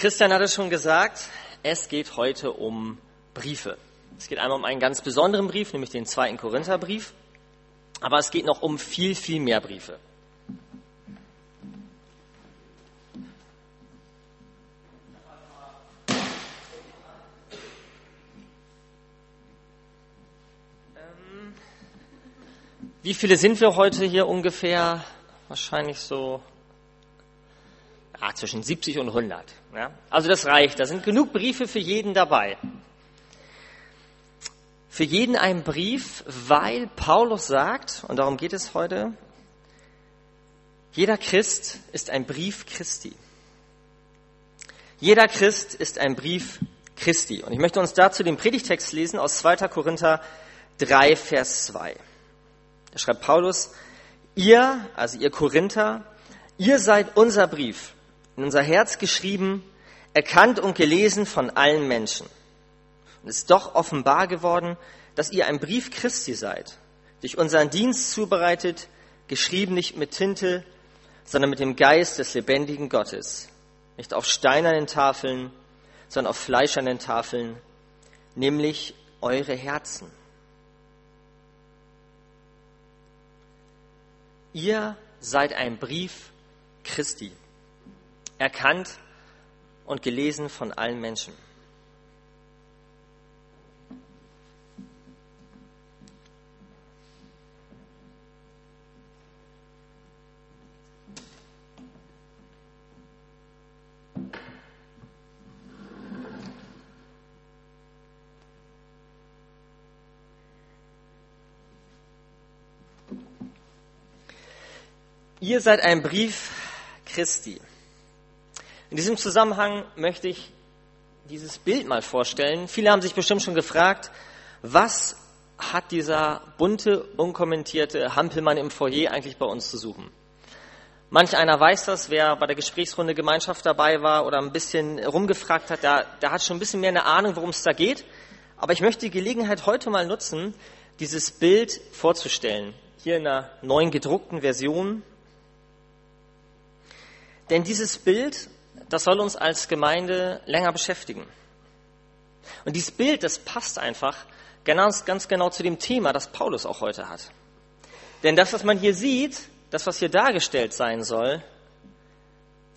Christian hatte schon gesagt, es geht heute um Briefe. Es geht einmal um einen ganz besonderen Brief, nämlich den zweiten Korintherbrief. Aber es geht noch um viel, viel mehr Briefe. Ähm, wie viele sind wir heute hier ungefähr? Wahrscheinlich so ah, zwischen 70 und 100. Ja? Also das reicht. Da sind genug Briefe für jeden dabei. Für jeden ein Brief, weil Paulus sagt, und darum geht es heute, jeder Christ ist ein Brief Christi. Jeder Christ ist ein Brief Christi. Und ich möchte uns dazu den Predigtext lesen aus 2. Korinther 3, Vers 2. Da schreibt Paulus, ihr, also ihr Korinther, ihr seid unser Brief, in unser Herz geschrieben, erkannt und gelesen von allen Menschen. Und es ist doch offenbar geworden, dass ihr ein Brief Christi seid, durch unseren Dienst zubereitet, geschrieben nicht mit Tinte, sondern mit dem Geist des lebendigen Gottes, nicht auf steinernen Tafeln, sondern auf fleischernen Tafeln, nämlich eure Herzen. Ihr seid ein Brief Christi erkannt und gelesen von allen Menschen. Ihr seid ein Brief Christi. In diesem Zusammenhang möchte ich dieses Bild mal vorstellen. Viele haben sich bestimmt schon gefragt, was hat dieser bunte, unkommentierte Hampelmann im Foyer eigentlich bei uns zu suchen? Manch einer weiß das, wer bei der Gesprächsrunde Gemeinschaft dabei war oder ein bisschen rumgefragt hat, der, der hat schon ein bisschen mehr eine Ahnung, worum es da geht. Aber ich möchte die Gelegenheit heute mal nutzen, dieses Bild vorzustellen. Hier in einer neuen gedruckten Version. Denn dieses Bild das soll uns als Gemeinde länger beschäftigen. Und dieses Bild, das passt einfach ganz, ganz genau zu dem Thema, das Paulus auch heute hat. Denn das, was man hier sieht, das, was hier dargestellt sein soll,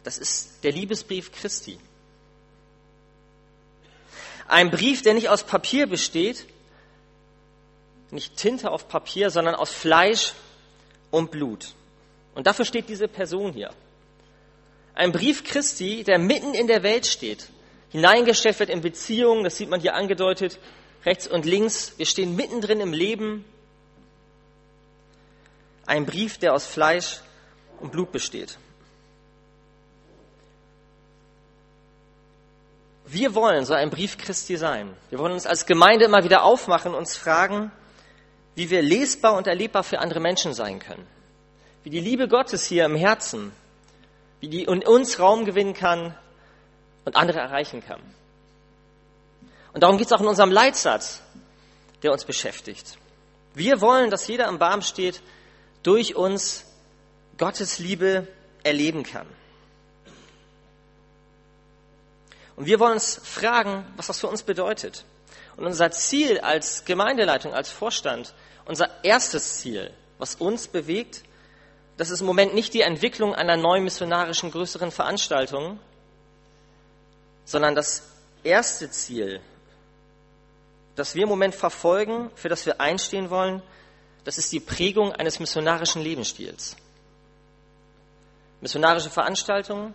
das ist der Liebesbrief Christi. Ein Brief, der nicht aus Papier besteht, nicht Tinte auf Papier, sondern aus Fleisch und Blut. Und dafür steht diese Person hier. Ein Brief Christi, der mitten in der Welt steht, hineingestellt wird in Beziehungen, das sieht man hier angedeutet, rechts und links. Wir stehen mittendrin im Leben. Ein Brief, der aus Fleisch und Blut besteht. Wir wollen so ein Brief Christi sein. Wir wollen uns als Gemeinde immer wieder aufmachen und uns fragen, wie wir lesbar und erlebbar für andere Menschen sein können. Wie die Liebe Gottes hier im Herzen die in uns Raum gewinnen kann und andere erreichen kann. Und darum geht es auch in unserem Leitsatz, der uns beschäftigt. Wir wollen, dass jeder am Baum steht, durch uns Gottes Liebe erleben kann. Und wir wollen uns fragen, was das für uns bedeutet. Und unser Ziel als Gemeindeleitung, als Vorstand, unser erstes Ziel, was uns bewegt, das ist im Moment nicht die Entwicklung einer neuen missionarischen größeren Veranstaltung, sondern das erste Ziel, das wir im Moment verfolgen, für das wir einstehen wollen, das ist die Prägung eines missionarischen Lebensstils. Missionarische Veranstaltungen,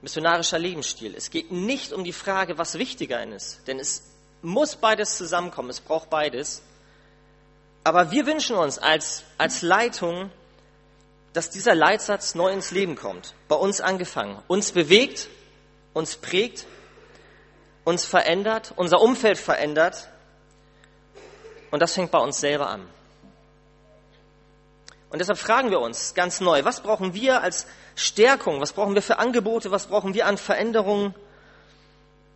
missionarischer Lebensstil. Es geht nicht um die Frage, was wichtiger ist, denn es muss beides zusammenkommen, es braucht beides. Aber wir wünschen uns als, als Leitung, dass dieser Leitsatz neu ins Leben kommt, bei uns angefangen, uns bewegt, uns prägt, uns verändert, unser Umfeld verändert. Und das fängt bei uns selber an. Und deshalb fragen wir uns ganz neu, was brauchen wir als Stärkung, was brauchen wir für Angebote, was brauchen wir an Veränderungen,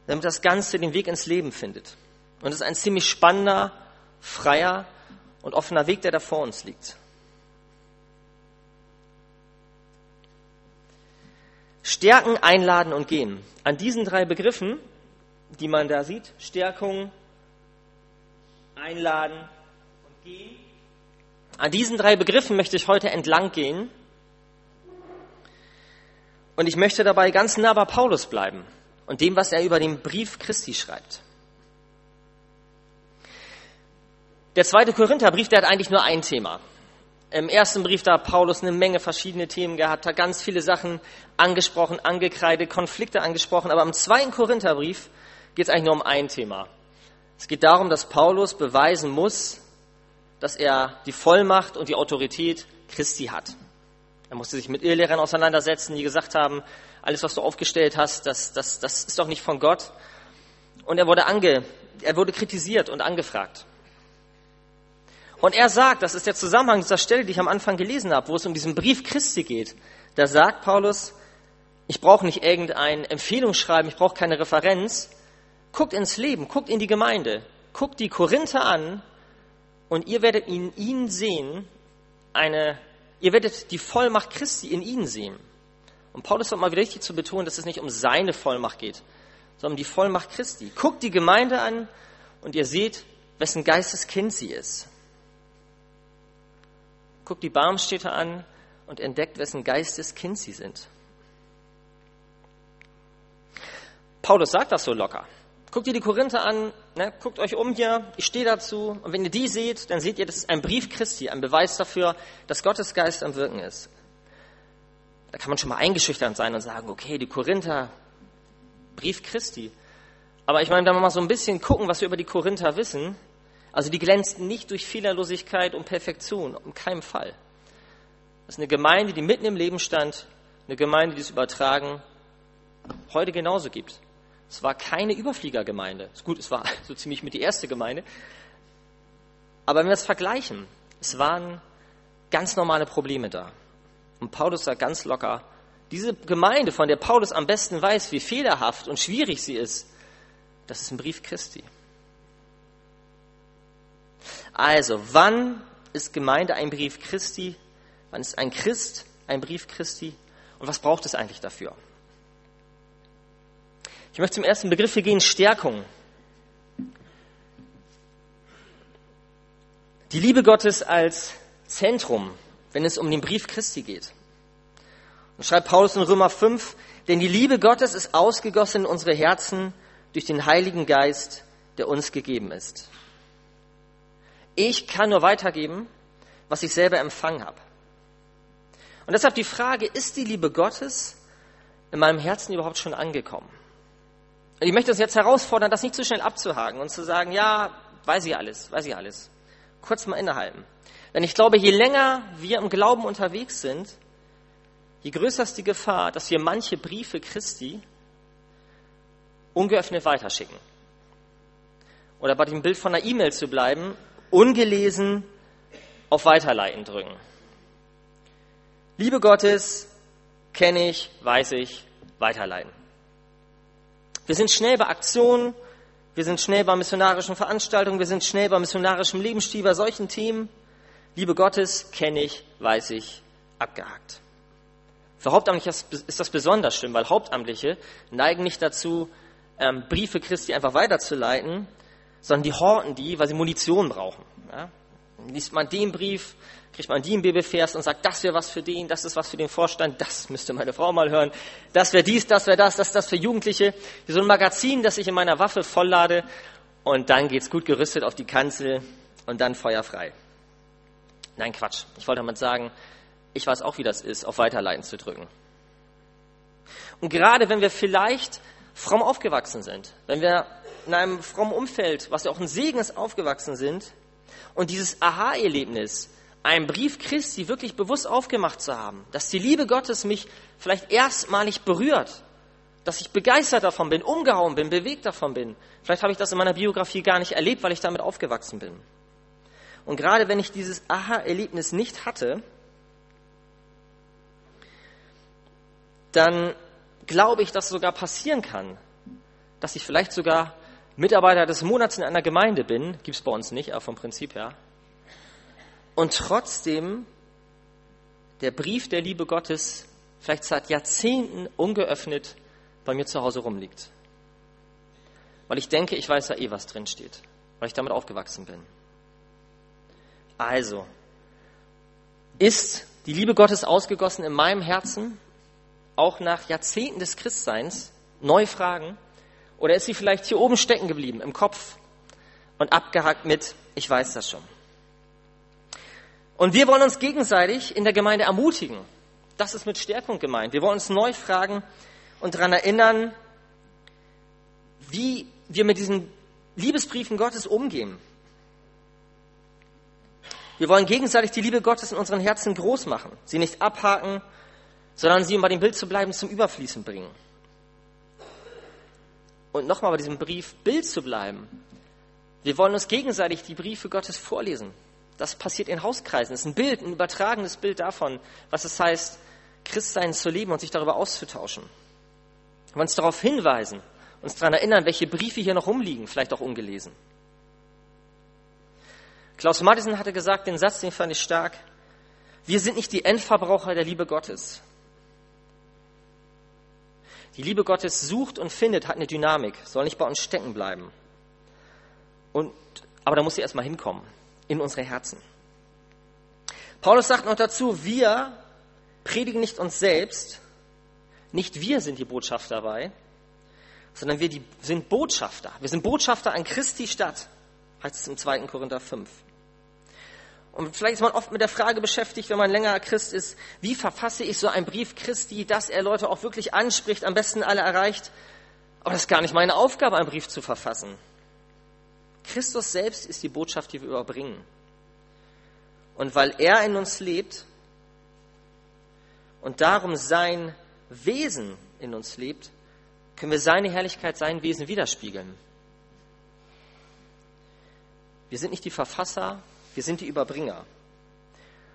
damit das Ganze den Weg ins Leben findet. Und es ist ein ziemlich spannender, freier und offener Weg, der da vor uns liegt. Stärken, einladen und gehen. An diesen drei Begriffen, die man da sieht, Stärkung, einladen und gehen, an diesen drei Begriffen möchte ich heute entlang gehen. Und ich möchte dabei ganz nah bei Paulus bleiben und dem, was er über den Brief Christi schreibt. Der zweite Korintherbrief, der hat eigentlich nur ein Thema. Im ersten Brief da hat Paulus eine Menge verschiedene Themen gehabt, hat ganz viele Sachen angesprochen, angekreidet, Konflikte angesprochen. Aber im zweiten Korintherbrief geht es eigentlich nur um ein Thema. Es geht darum, dass Paulus beweisen muss, dass er die Vollmacht und die Autorität Christi hat. Er musste sich mit Irrlehrern auseinandersetzen, die gesagt haben, alles, was du aufgestellt hast, das, das, das ist doch nicht von Gott. Und er wurde, ange, er wurde kritisiert und angefragt. Und er sagt, das ist der Zusammenhang dieser Stelle, die ich am Anfang gelesen habe, wo es um diesen Brief Christi geht. Da sagt Paulus, ich brauche nicht irgendein Empfehlungsschreiben, ich brauche keine Referenz. Guckt ins Leben, guckt in die Gemeinde, guckt die Korinther an und ihr werdet in ihnen sehen, eine, ihr werdet die Vollmacht Christi in ihnen sehen. Und Paulus hat mal wieder richtig zu betonen, dass es nicht um seine Vollmacht geht, sondern um die Vollmacht Christi. Guckt die Gemeinde an und ihr seht, wessen Geisteskind sie ist guckt die Barmstädter an und entdeckt, wessen Geisteskind sie sind. Paulus sagt das so locker. Guckt ihr die Korinther an, ne, guckt euch um hier, ich stehe dazu. Und wenn ihr die seht, dann seht ihr, das ist ein Brief Christi, ein Beweis dafür, dass Gottes Geist am Wirken ist. Da kann man schon mal eingeschüchtert sein und sagen, okay, die Korinther, Brief Christi. Aber ich meine, wenn wir mal so ein bisschen gucken, was wir über die Korinther wissen, also die glänzten nicht durch Fehlerlosigkeit und Perfektion, um keinen Fall. Das ist eine Gemeinde, die mitten im Leben stand, eine Gemeinde, die es übertragen heute genauso gibt. Es war keine Überfliegergemeinde. Gut, es war so ziemlich mit die erste Gemeinde. Aber wenn wir es vergleichen, es waren ganz normale Probleme da. Und Paulus sagt ganz locker, diese Gemeinde, von der Paulus am besten weiß, wie fehlerhaft und schwierig sie ist, das ist ein Brief Christi. Also, wann ist Gemeinde ein Brief Christi? Wann ist ein Christ ein Brief Christi? Und was braucht es eigentlich dafür? Ich möchte zum ersten Begriff hier gehen, Stärkung. Die Liebe Gottes als Zentrum, wenn es um den Brief Christi geht. Und schreibt Paulus in Römer 5, denn die Liebe Gottes ist ausgegossen in unsere Herzen durch den Heiligen Geist, der uns gegeben ist. Ich kann nur weitergeben, was ich selber empfangen habe. Und deshalb die Frage, ist die Liebe Gottes in meinem Herzen überhaupt schon angekommen? Und ich möchte uns jetzt herausfordern, das nicht zu schnell abzuhaken und zu sagen, ja, weiß ich alles, weiß ich alles. Kurz mal innehalten. Denn ich glaube, je länger wir im Glauben unterwegs sind, je größer ist die Gefahr, dass wir manche Briefe Christi ungeöffnet weiterschicken. Oder bei dem Bild von einer E-Mail zu bleiben, ungelesen auf Weiterleiten drücken. Liebe Gottes, kenne ich, weiß ich, weiterleiten. Wir sind schnell bei Aktionen, wir sind schnell bei missionarischen Veranstaltungen, wir sind schnell bei missionarischem Lebensstil, bei solchen Themen. Liebe Gottes, kenne ich, weiß ich, abgehakt. Für Hauptamtliche ist das besonders schlimm, weil Hauptamtliche neigen nicht dazu, ähm, Briefe Christi einfach weiterzuleiten, sondern die horten die, weil sie Munition brauchen. Ja? Liest man den Brief, kriegt man den Bibelvers und sagt, das wäre was für den, das ist was für den Vorstand, das müsste meine Frau mal hören, das wäre dies, das wäre das, das ist das für Jugendliche. So ein Magazin, das ich in meiner Waffe volllade und dann geht's gut gerüstet auf die Kanzel und dann feuerfrei. Nein, Quatsch. Ich wollte damit sagen, ich weiß auch, wie das ist, auf Weiterleiten zu drücken. Und gerade wenn wir vielleicht fromm aufgewachsen sind, wenn wir in einem frommen Umfeld, was ja auch ein Segen ist, aufgewachsen sind und dieses Aha-Erlebnis, einen Brief Christi wirklich bewusst aufgemacht zu haben, dass die Liebe Gottes mich vielleicht erstmalig berührt, dass ich begeistert davon bin, umgehauen bin, bewegt davon bin. Vielleicht habe ich das in meiner Biografie gar nicht erlebt, weil ich damit aufgewachsen bin. Und gerade wenn ich dieses Aha-Erlebnis nicht hatte, dann glaube ich, dass sogar passieren kann, dass ich vielleicht sogar Mitarbeiter des Monats in einer Gemeinde bin, gibt es bei uns nicht, aber vom Prinzip her, und trotzdem der Brief der Liebe Gottes vielleicht seit Jahrzehnten ungeöffnet bei mir zu Hause rumliegt. Weil ich denke, ich weiß ja eh, was drin steht, weil ich damit aufgewachsen bin. Also, ist die Liebe Gottes ausgegossen in meinem Herzen, auch nach Jahrzehnten des Christseins, neu fragen? Oder ist sie vielleicht hier oben stecken geblieben, im Kopf und abgehakt mit, ich weiß das schon? Und wir wollen uns gegenseitig in der Gemeinde ermutigen. Das ist mit Stärkung gemeint. Wir wollen uns neu fragen und daran erinnern, wie wir mit diesen Liebesbriefen Gottes umgehen. Wir wollen gegenseitig die Liebe Gottes in unseren Herzen groß machen, sie nicht abhaken, sondern sie, um bei dem Bild zu bleiben, zum Überfließen bringen. Und nochmal bei diesem Brief Bild zu bleiben. Wir wollen uns gegenseitig die Briefe Gottes vorlesen. Das passiert in Hauskreisen. Das ist ein Bild, ein übertragenes Bild davon, was es heißt, Christsein zu leben und sich darüber auszutauschen. Wir uns darauf hinweisen, uns daran erinnern, welche Briefe hier noch rumliegen, vielleicht auch ungelesen. Klaus Madison hatte gesagt, den Satz, den fand ich stark, wir sind nicht die Endverbraucher der Liebe Gottes. Die Liebe Gottes sucht und findet, hat eine Dynamik, soll nicht bei uns stecken bleiben. Und, aber da muss sie erstmal hinkommen, in unsere Herzen. Paulus sagt noch dazu, wir predigen nicht uns selbst, nicht wir sind die Botschafter dabei, sondern wir die, sind Botschafter. Wir sind Botschafter an Christi Stadt, heißt es im 2. Korinther 5. Und vielleicht ist man oft mit der Frage beschäftigt, wenn man länger Christ ist, wie verfasse ich so einen Brief Christi, dass er Leute auch wirklich anspricht, am besten alle erreicht. Aber das ist gar nicht meine Aufgabe, einen Brief zu verfassen. Christus selbst ist die Botschaft, die wir überbringen. Und weil er in uns lebt und darum sein Wesen in uns lebt, können wir seine Herrlichkeit, sein Wesen widerspiegeln. Wir sind nicht die Verfasser, wir sind die Überbringer.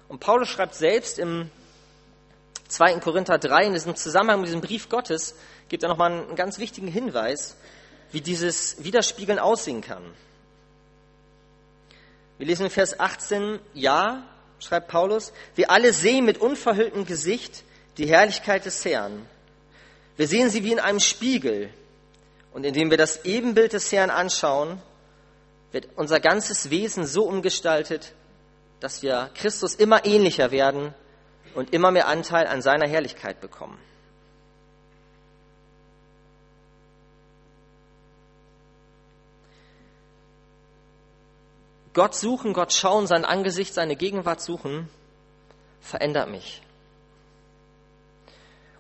Und Paulus schreibt selbst im 2. Korinther 3, in diesem Zusammenhang mit diesem Brief Gottes, gibt er nochmal einen ganz wichtigen Hinweis, wie dieses Widerspiegeln aussehen kann. Wir lesen in Vers 18, ja, schreibt Paulus, wir alle sehen mit unverhülltem Gesicht die Herrlichkeit des Herrn. Wir sehen sie wie in einem Spiegel. Und indem wir das Ebenbild des Herrn anschauen, wird unser ganzes Wesen so umgestaltet, dass wir Christus immer ähnlicher werden und immer mehr Anteil an seiner Herrlichkeit bekommen. Gott suchen, Gott schauen, sein Angesicht, seine Gegenwart suchen, verändert mich.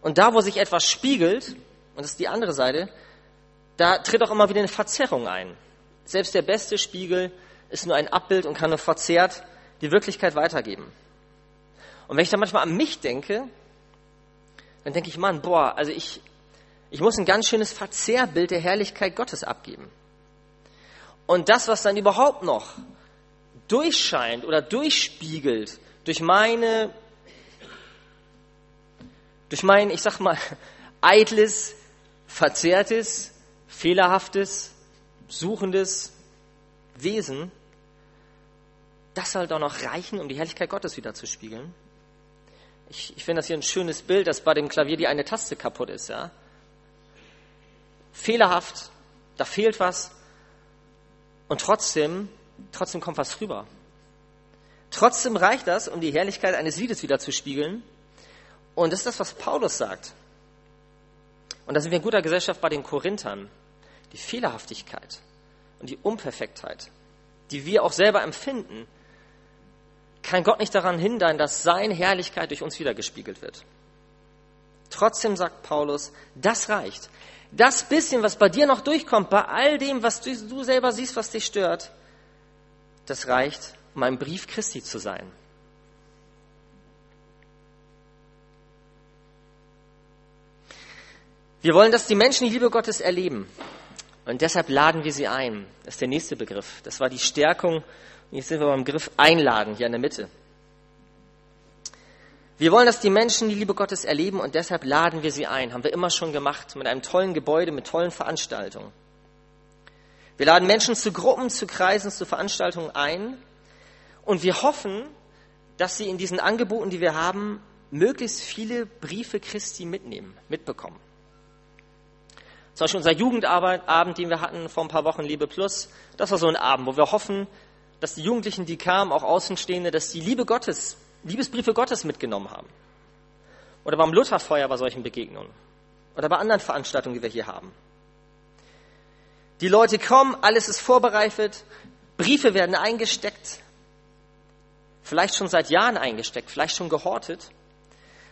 Und da, wo sich etwas spiegelt, und das ist die andere Seite, da tritt auch immer wieder eine Verzerrung ein. Selbst der beste Spiegel ist nur ein Abbild und kann nur verzerrt die Wirklichkeit weitergeben. Und wenn ich dann manchmal an mich denke, dann denke ich, Mann, boah, also ich, ich muss ein ganz schönes Verzerrbild der Herrlichkeit Gottes abgeben. Und das, was dann überhaupt noch durchscheint oder durchspiegelt durch meine durch mein, ich sag mal, eitles, verzerrtes, fehlerhaftes, suchendes Wesen, das soll doch noch reichen, um die Herrlichkeit Gottes wieder zu spiegeln. Ich, ich finde das hier ein schönes Bild, dass bei dem Klavier die eine Taste kaputt ist, ja. Fehlerhaft, da fehlt was und trotzdem, trotzdem kommt was rüber. Trotzdem reicht das, um die Herrlichkeit eines Liedes wieder zu spiegeln. Und das ist das, was Paulus sagt. Und da sind wir in guter Gesellschaft bei den Korinthern. Die Fehlerhaftigkeit und die Unperfektheit, die wir auch selber empfinden, kann Gott nicht daran hindern, dass seine Herrlichkeit durch uns wiedergespiegelt wird. Trotzdem sagt Paulus, das reicht. Das bisschen, was bei dir noch durchkommt, bei all dem, was du selber siehst, was dich stört, das reicht, um ein Brief Christi zu sein. Wir wollen, dass die Menschen die Liebe Gottes erleben. Und deshalb laden wir sie ein. Das ist der nächste Begriff. Das war die Stärkung. Und jetzt sind wir beim Begriff einladen, hier in der Mitte. Wir wollen, dass die Menschen die Liebe Gottes erleben und deshalb laden wir sie ein. Haben wir immer schon gemacht mit einem tollen Gebäude, mit tollen Veranstaltungen. Wir laden Menschen zu Gruppen, zu Kreisen, zu Veranstaltungen ein und wir hoffen, dass sie in diesen Angeboten, die wir haben, möglichst viele Briefe Christi mitnehmen, mitbekommen. Zum Beispiel unser Jugendabend, den wir hatten vor ein paar Wochen, Liebe Plus, das war so ein Abend, wo wir hoffen, dass die Jugendlichen, die kamen, auch Außenstehende, dass die Liebe Gottes, Liebesbriefe Gottes mitgenommen haben. Oder beim Lutherfeuer bei solchen Begegnungen. Oder bei anderen Veranstaltungen, die wir hier haben. Die Leute kommen, alles ist vorbereitet, Briefe werden eingesteckt, vielleicht schon seit Jahren eingesteckt, vielleicht schon gehortet.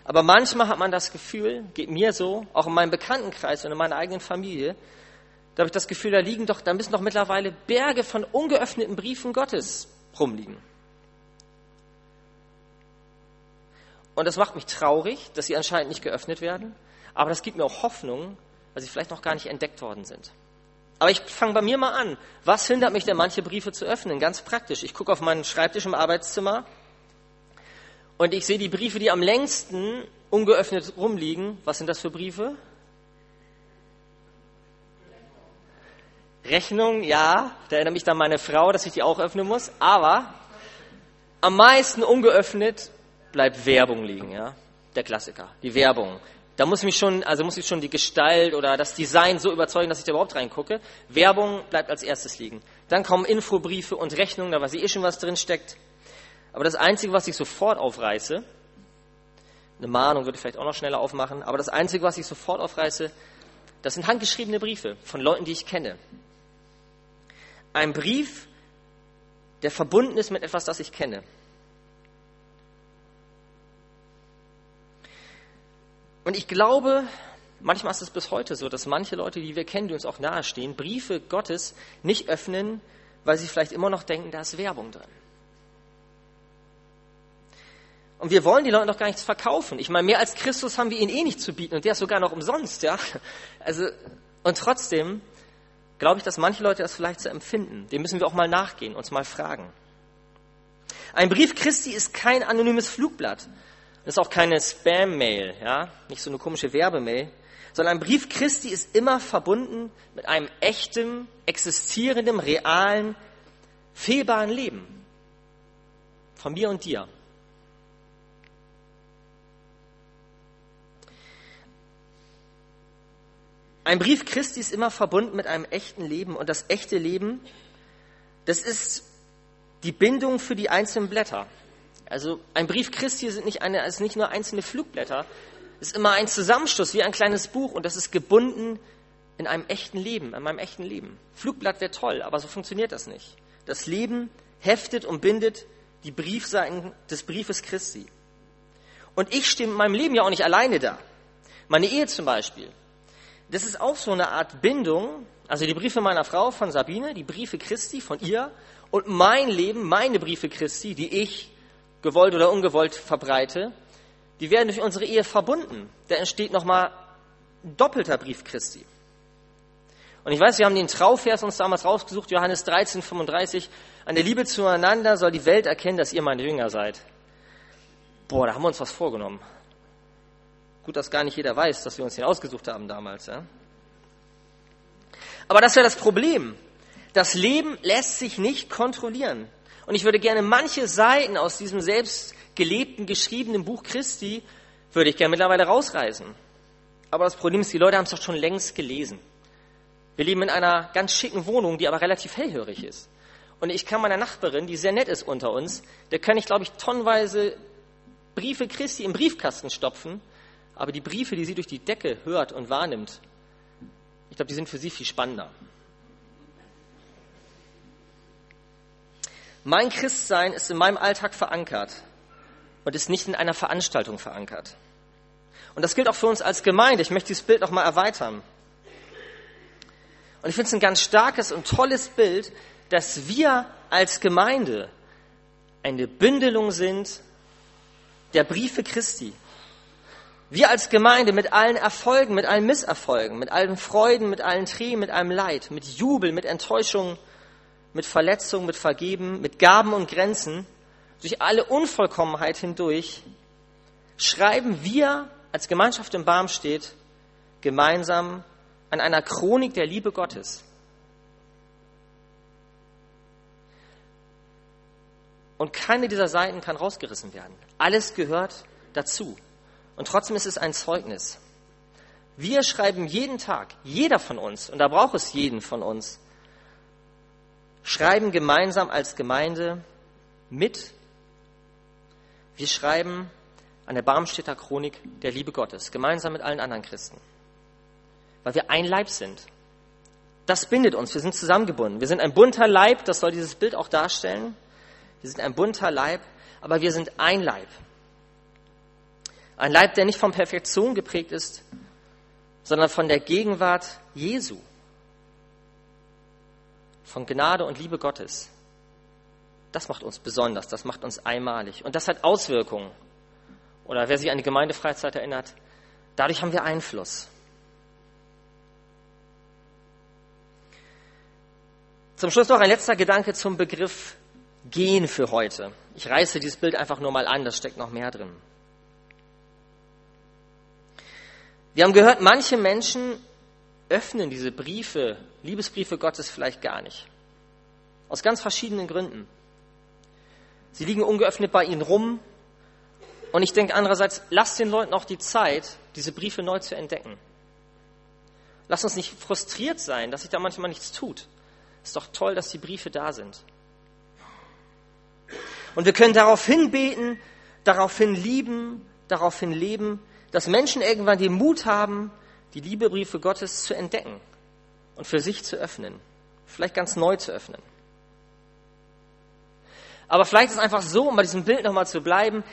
Aber manchmal hat man das Gefühl, geht mir so, auch in meinem Bekanntenkreis und in meiner eigenen Familie, da habe ich das Gefühl, da liegen doch, da müssen doch mittlerweile Berge von ungeöffneten Briefen Gottes rumliegen. Und das macht mich traurig, dass sie anscheinend nicht geöffnet werden. Aber das gibt mir auch Hoffnung, weil sie vielleicht noch gar nicht entdeckt worden sind. Aber ich fange bei mir mal an. Was hindert mich denn, manche Briefe zu öffnen? Ganz praktisch. Ich gucke auf meinen Schreibtisch im Arbeitszimmer und ich sehe die Briefe, die am längsten ungeöffnet rumliegen. Was sind das für Briefe? Rechnung, ja. Da erinnert mich dann meine Frau, dass ich die auch öffnen muss. Aber am meisten ungeöffnet bleibt Werbung liegen, ja. Der Klassiker. Die Werbung. Da muss mich schon, also muss ich schon die Gestalt oder das Design so überzeugen, dass ich da überhaupt reingucke. Werbung bleibt als erstes liegen. Dann kommen Infobriefe und Rechnungen, da weiß ich eh schon, was drin steckt. Aber das Einzige, was ich sofort aufreiße, eine Mahnung würde ich vielleicht auch noch schneller aufmachen, aber das Einzige, was ich sofort aufreiße, das sind handgeschriebene Briefe von Leuten, die ich kenne. Ein Brief, der verbunden ist mit etwas, das ich kenne. Und ich glaube, manchmal ist es bis heute so, dass manche Leute, die wir kennen, die uns auch nahestehen, Briefe Gottes nicht öffnen, weil sie vielleicht immer noch denken, da ist Werbung drin. Und wir wollen die Leute doch gar nichts verkaufen. Ich meine, mehr als Christus haben wir ihnen eh nicht zu bieten und der ist sogar noch umsonst, ja. Also, und trotzdem glaube ich, dass manche Leute das vielleicht so empfinden. Dem müssen wir auch mal nachgehen, uns mal fragen. Ein Brief Christi ist kein anonymes Flugblatt. Das ist auch keine Spam-Mail, ja, nicht so eine komische Werbemail, sondern ein Brief Christi ist immer verbunden mit einem echten, existierenden, realen, fehlbaren Leben. Von mir und dir. Ein Brief Christi ist immer verbunden mit einem echten Leben und das echte Leben, das ist die Bindung für die einzelnen Blätter. Also ein Brief Christi sind nicht, eine, ist nicht nur einzelne Flugblätter, es ist immer ein Zusammenschluss, wie ein kleines Buch und das ist gebunden in einem echten Leben, in meinem echten Leben. Flugblatt wäre toll, aber so funktioniert das nicht. Das Leben heftet und bindet die Briefseiten des Briefes Christi. Und ich stehe in meinem Leben ja auch nicht alleine da. Meine Ehe zum Beispiel. Das ist auch so eine Art Bindung. Also die Briefe meiner Frau von Sabine, die Briefe Christi von ihr und mein Leben, meine Briefe Christi, die ich gewollt oder ungewollt verbreite, die werden durch unsere Ehe verbunden. Da entsteht nochmal ein doppelter Brief Christi. Und ich weiß, wir haben den Trauvers uns damals rausgesucht, Johannes 13, 35. An der Liebe zueinander soll die Welt erkennen, dass ihr meine Jünger seid. Boah, da haben wir uns was vorgenommen. Gut, dass gar nicht jeder weiß, dass wir uns den ausgesucht haben damals. Ja? Aber das wäre das Problem. Das Leben lässt sich nicht kontrollieren. Und ich würde gerne manche Seiten aus diesem selbst gelebten, geschriebenen Buch Christi, würde ich gerne mittlerweile rausreißen. Aber das Problem ist, die Leute haben es doch schon längst gelesen. Wir leben in einer ganz schicken Wohnung, die aber relativ hellhörig ist. Und ich kann meiner Nachbarin, die sehr nett ist unter uns, der kann ich, glaube ich, tonnenweise Briefe Christi im Briefkasten stopfen. Aber die Briefe, die sie durch die Decke hört und wahrnimmt, ich glaube, die sind für sie viel spannender. Mein Christsein ist in meinem Alltag verankert und ist nicht in einer Veranstaltung verankert. Und das gilt auch für uns als Gemeinde. Ich möchte dieses Bild noch mal erweitern. Und ich finde es ein ganz starkes und tolles Bild, dass wir als Gemeinde eine Bündelung sind der Briefe Christi. Wir als Gemeinde mit allen Erfolgen, mit allen Misserfolgen, mit allen Freuden, mit allen Tränen, mit allem Leid, mit Jubel, mit Enttäuschung, mit Verletzung, mit Vergeben, mit Gaben und Grenzen, durch alle Unvollkommenheit hindurch, schreiben wir als Gemeinschaft im Barmstedt gemeinsam an einer Chronik der Liebe Gottes. Und keine dieser Seiten kann rausgerissen werden. Alles gehört dazu. Und trotzdem ist es ein Zeugnis. Wir schreiben jeden Tag, jeder von uns, und da braucht es jeden von uns, schreiben gemeinsam als Gemeinde mit. Wir schreiben an der Barmstädter Chronik der Liebe Gottes, gemeinsam mit allen anderen Christen. Weil wir ein Leib sind. Das bindet uns, wir sind zusammengebunden. Wir sind ein bunter Leib, das soll dieses Bild auch darstellen. Wir sind ein bunter Leib, aber wir sind ein Leib. Ein Leib, der nicht von Perfektion geprägt ist, sondern von der Gegenwart Jesu, von Gnade und Liebe Gottes. Das macht uns besonders, das macht uns einmalig. Und das hat Auswirkungen. Oder wer sich an die Gemeindefreizeit erinnert, dadurch haben wir Einfluss. Zum Schluss noch ein letzter Gedanke zum Begriff Gehen für heute. Ich reiße dieses Bild einfach nur mal an, das steckt noch mehr drin. Wir haben gehört, manche Menschen öffnen diese Briefe, Liebesbriefe Gottes vielleicht gar nicht. Aus ganz verschiedenen Gründen. Sie liegen ungeöffnet bei ihnen rum. Und ich denke andererseits, lasst den Leuten auch die Zeit, diese Briefe neu zu entdecken. Lasst uns nicht frustriert sein, dass sich da manchmal nichts tut. Ist doch toll, dass die Briefe da sind. Und wir können daraufhin beten, daraufhin lieben, daraufhin leben, dass Menschen irgendwann den Mut haben, die Liebebriefe Gottes zu entdecken und für sich zu öffnen, vielleicht ganz neu zu öffnen. Aber vielleicht ist es einfach so, um bei diesem Bild nochmal zu bleiben,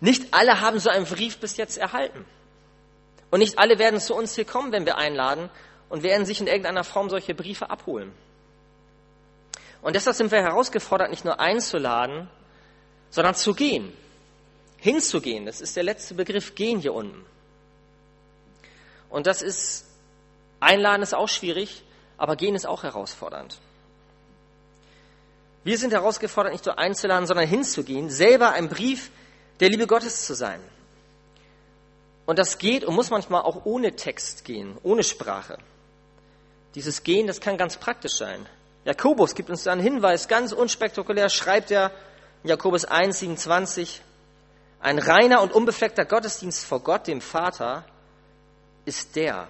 nicht alle haben so einen Brief bis jetzt erhalten. Und nicht alle werden zu uns hier kommen, wenn wir einladen und werden sich in irgendeiner Form solche Briefe abholen. Und deshalb sind wir herausgefordert, nicht nur einzuladen, sondern zu gehen hinzugehen. Das ist der letzte Begriff, gehen hier unten. Und das ist, einladen ist auch schwierig, aber gehen ist auch herausfordernd. Wir sind herausgefordert, nicht nur einzuladen, sondern hinzugehen, selber ein Brief der Liebe Gottes zu sein. Und das geht und muss manchmal auch ohne Text gehen, ohne Sprache. Dieses Gehen, das kann ganz praktisch sein. Jakobus gibt uns da einen Hinweis, ganz unspektakulär schreibt er, Jakobus 1, 27, ein reiner und unbefleckter Gottesdienst vor Gott, dem Vater, ist der,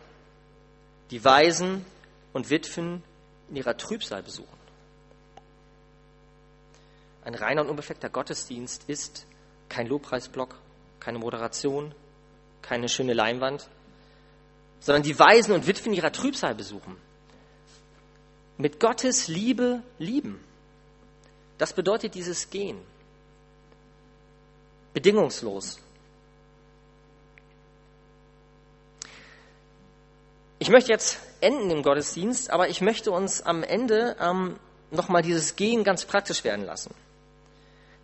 die Waisen und Witwen in ihrer Trübsal besuchen. Ein reiner und unbefleckter Gottesdienst ist kein Lobpreisblock, keine Moderation, keine schöne Leinwand, sondern die Waisen und Witwen ihrer Trübsal besuchen. Mit Gottes Liebe lieben. Das bedeutet dieses Gehen bedingungslos. Ich möchte jetzt enden im Gottesdienst, aber ich möchte uns am Ende ähm, nochmal dieses Gehen ganz praktisch werden lassen.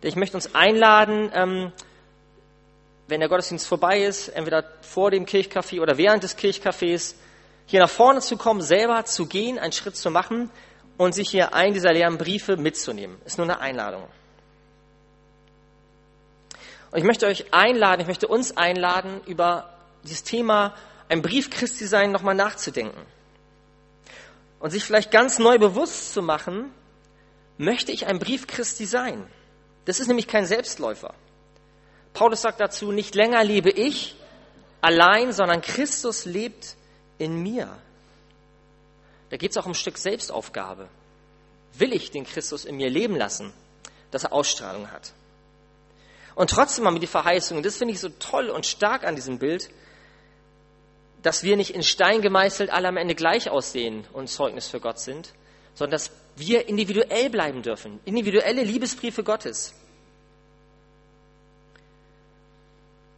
Ich möchte uns einladen, ähm, wenn der Gottesdienst vorbei ist, entweder vor dem Kirchcafé oder während des Kirchcafés, hier nach vorne zu kommen, selber zu gehen, einen Schritt zu machen und sich hier einen dieser leeren Briefe mitzunehmen. Ist nur eine Einladung. Und ich möchte euch einladen, ich möchte uns einladen, über dieses Thema ein Brief Christi sein nochmal nachzudenken. Und sich vielleicht ganz neu bewusst zu machen, möchte ich ein Brief Christi sein? Das ist nämlich kein Selbstläufer. Paulus sagt dazu, nicht länger lebe ich allein, sondern Christus lebt in mir. Da geht es auch um ein Stück Selbstaufgabe. Will ich den Christus in mir leben lassen, dass er Ausstrahlung hat? Und trotzdem haben wir die Verheißung, und das finde ich so toll und stark an diesem Bild, dass wir nicht in Stein gemeißelt alle am Ende gleich aussehen und Zeugnis für Gott sind, sondern dass wir individuell bleiben dürfen, individuelle Liebesbriefe Gottes.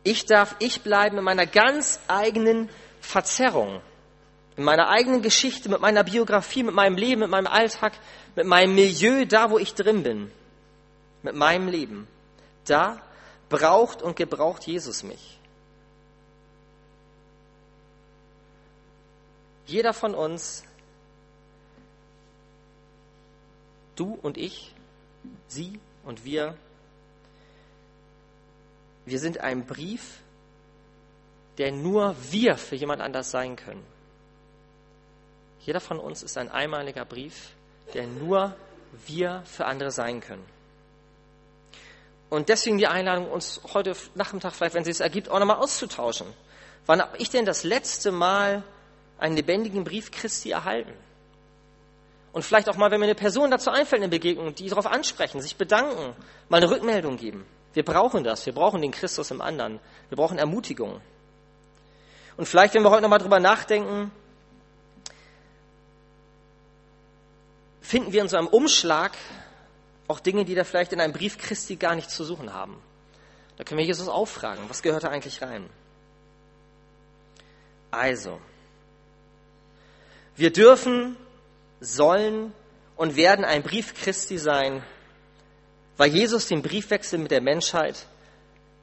Ich darf ich bleiben in meiner ganz eigenen Verzerrung, in meiner eigenen Geschichte, mit meiner Biografie, mit meinem Leben, mit meinem Alltag, mit meinem Milieu, da wo ich drin bin, mit meinem Leben. Da braucht und gebraucht Jesus mich. Jeder von uns, du und ich, sie und wir, wir sind ein Brief, der nur wir für jemand anders sein können. Jeder von uns ist ein einmaliger Brief, der nur wir für andere sein können. Und deswegen die Einladung, uns heute Nachmittag vielleicht, wenn es sich ergibt, auch nochmal auszutauschen. Wann habe ich denn das letzte Mal einen lebendigen Brief Christi erhalten? Und vielleicht auch mal, wenn mir eine Person dazu einfällt, eine Begegnung, die darauf ansprechen, sich bedanken, mal eine Rückmeldung geben. Wir brauchen das. Wir brauchen den Christus im anderen. Wir brauchen Ermutigung. Und vielleicht, wenn wir heute nochmal drüber nachdenken, finden wir in so einem Umschlag auch Dinge, die da vielleicht in einem Brief Christi gar nicht zu suchen haben. Da können wir Jesus auffragen, was gehört da eigentlich rein? Also, wir dürfen sollen und werden ein Brief Christi sein, weil Jesus den Briefwechsel mit der Menschheit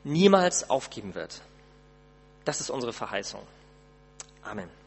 niemals aufgeben wird. Das ist unsere Verheißung. Amen.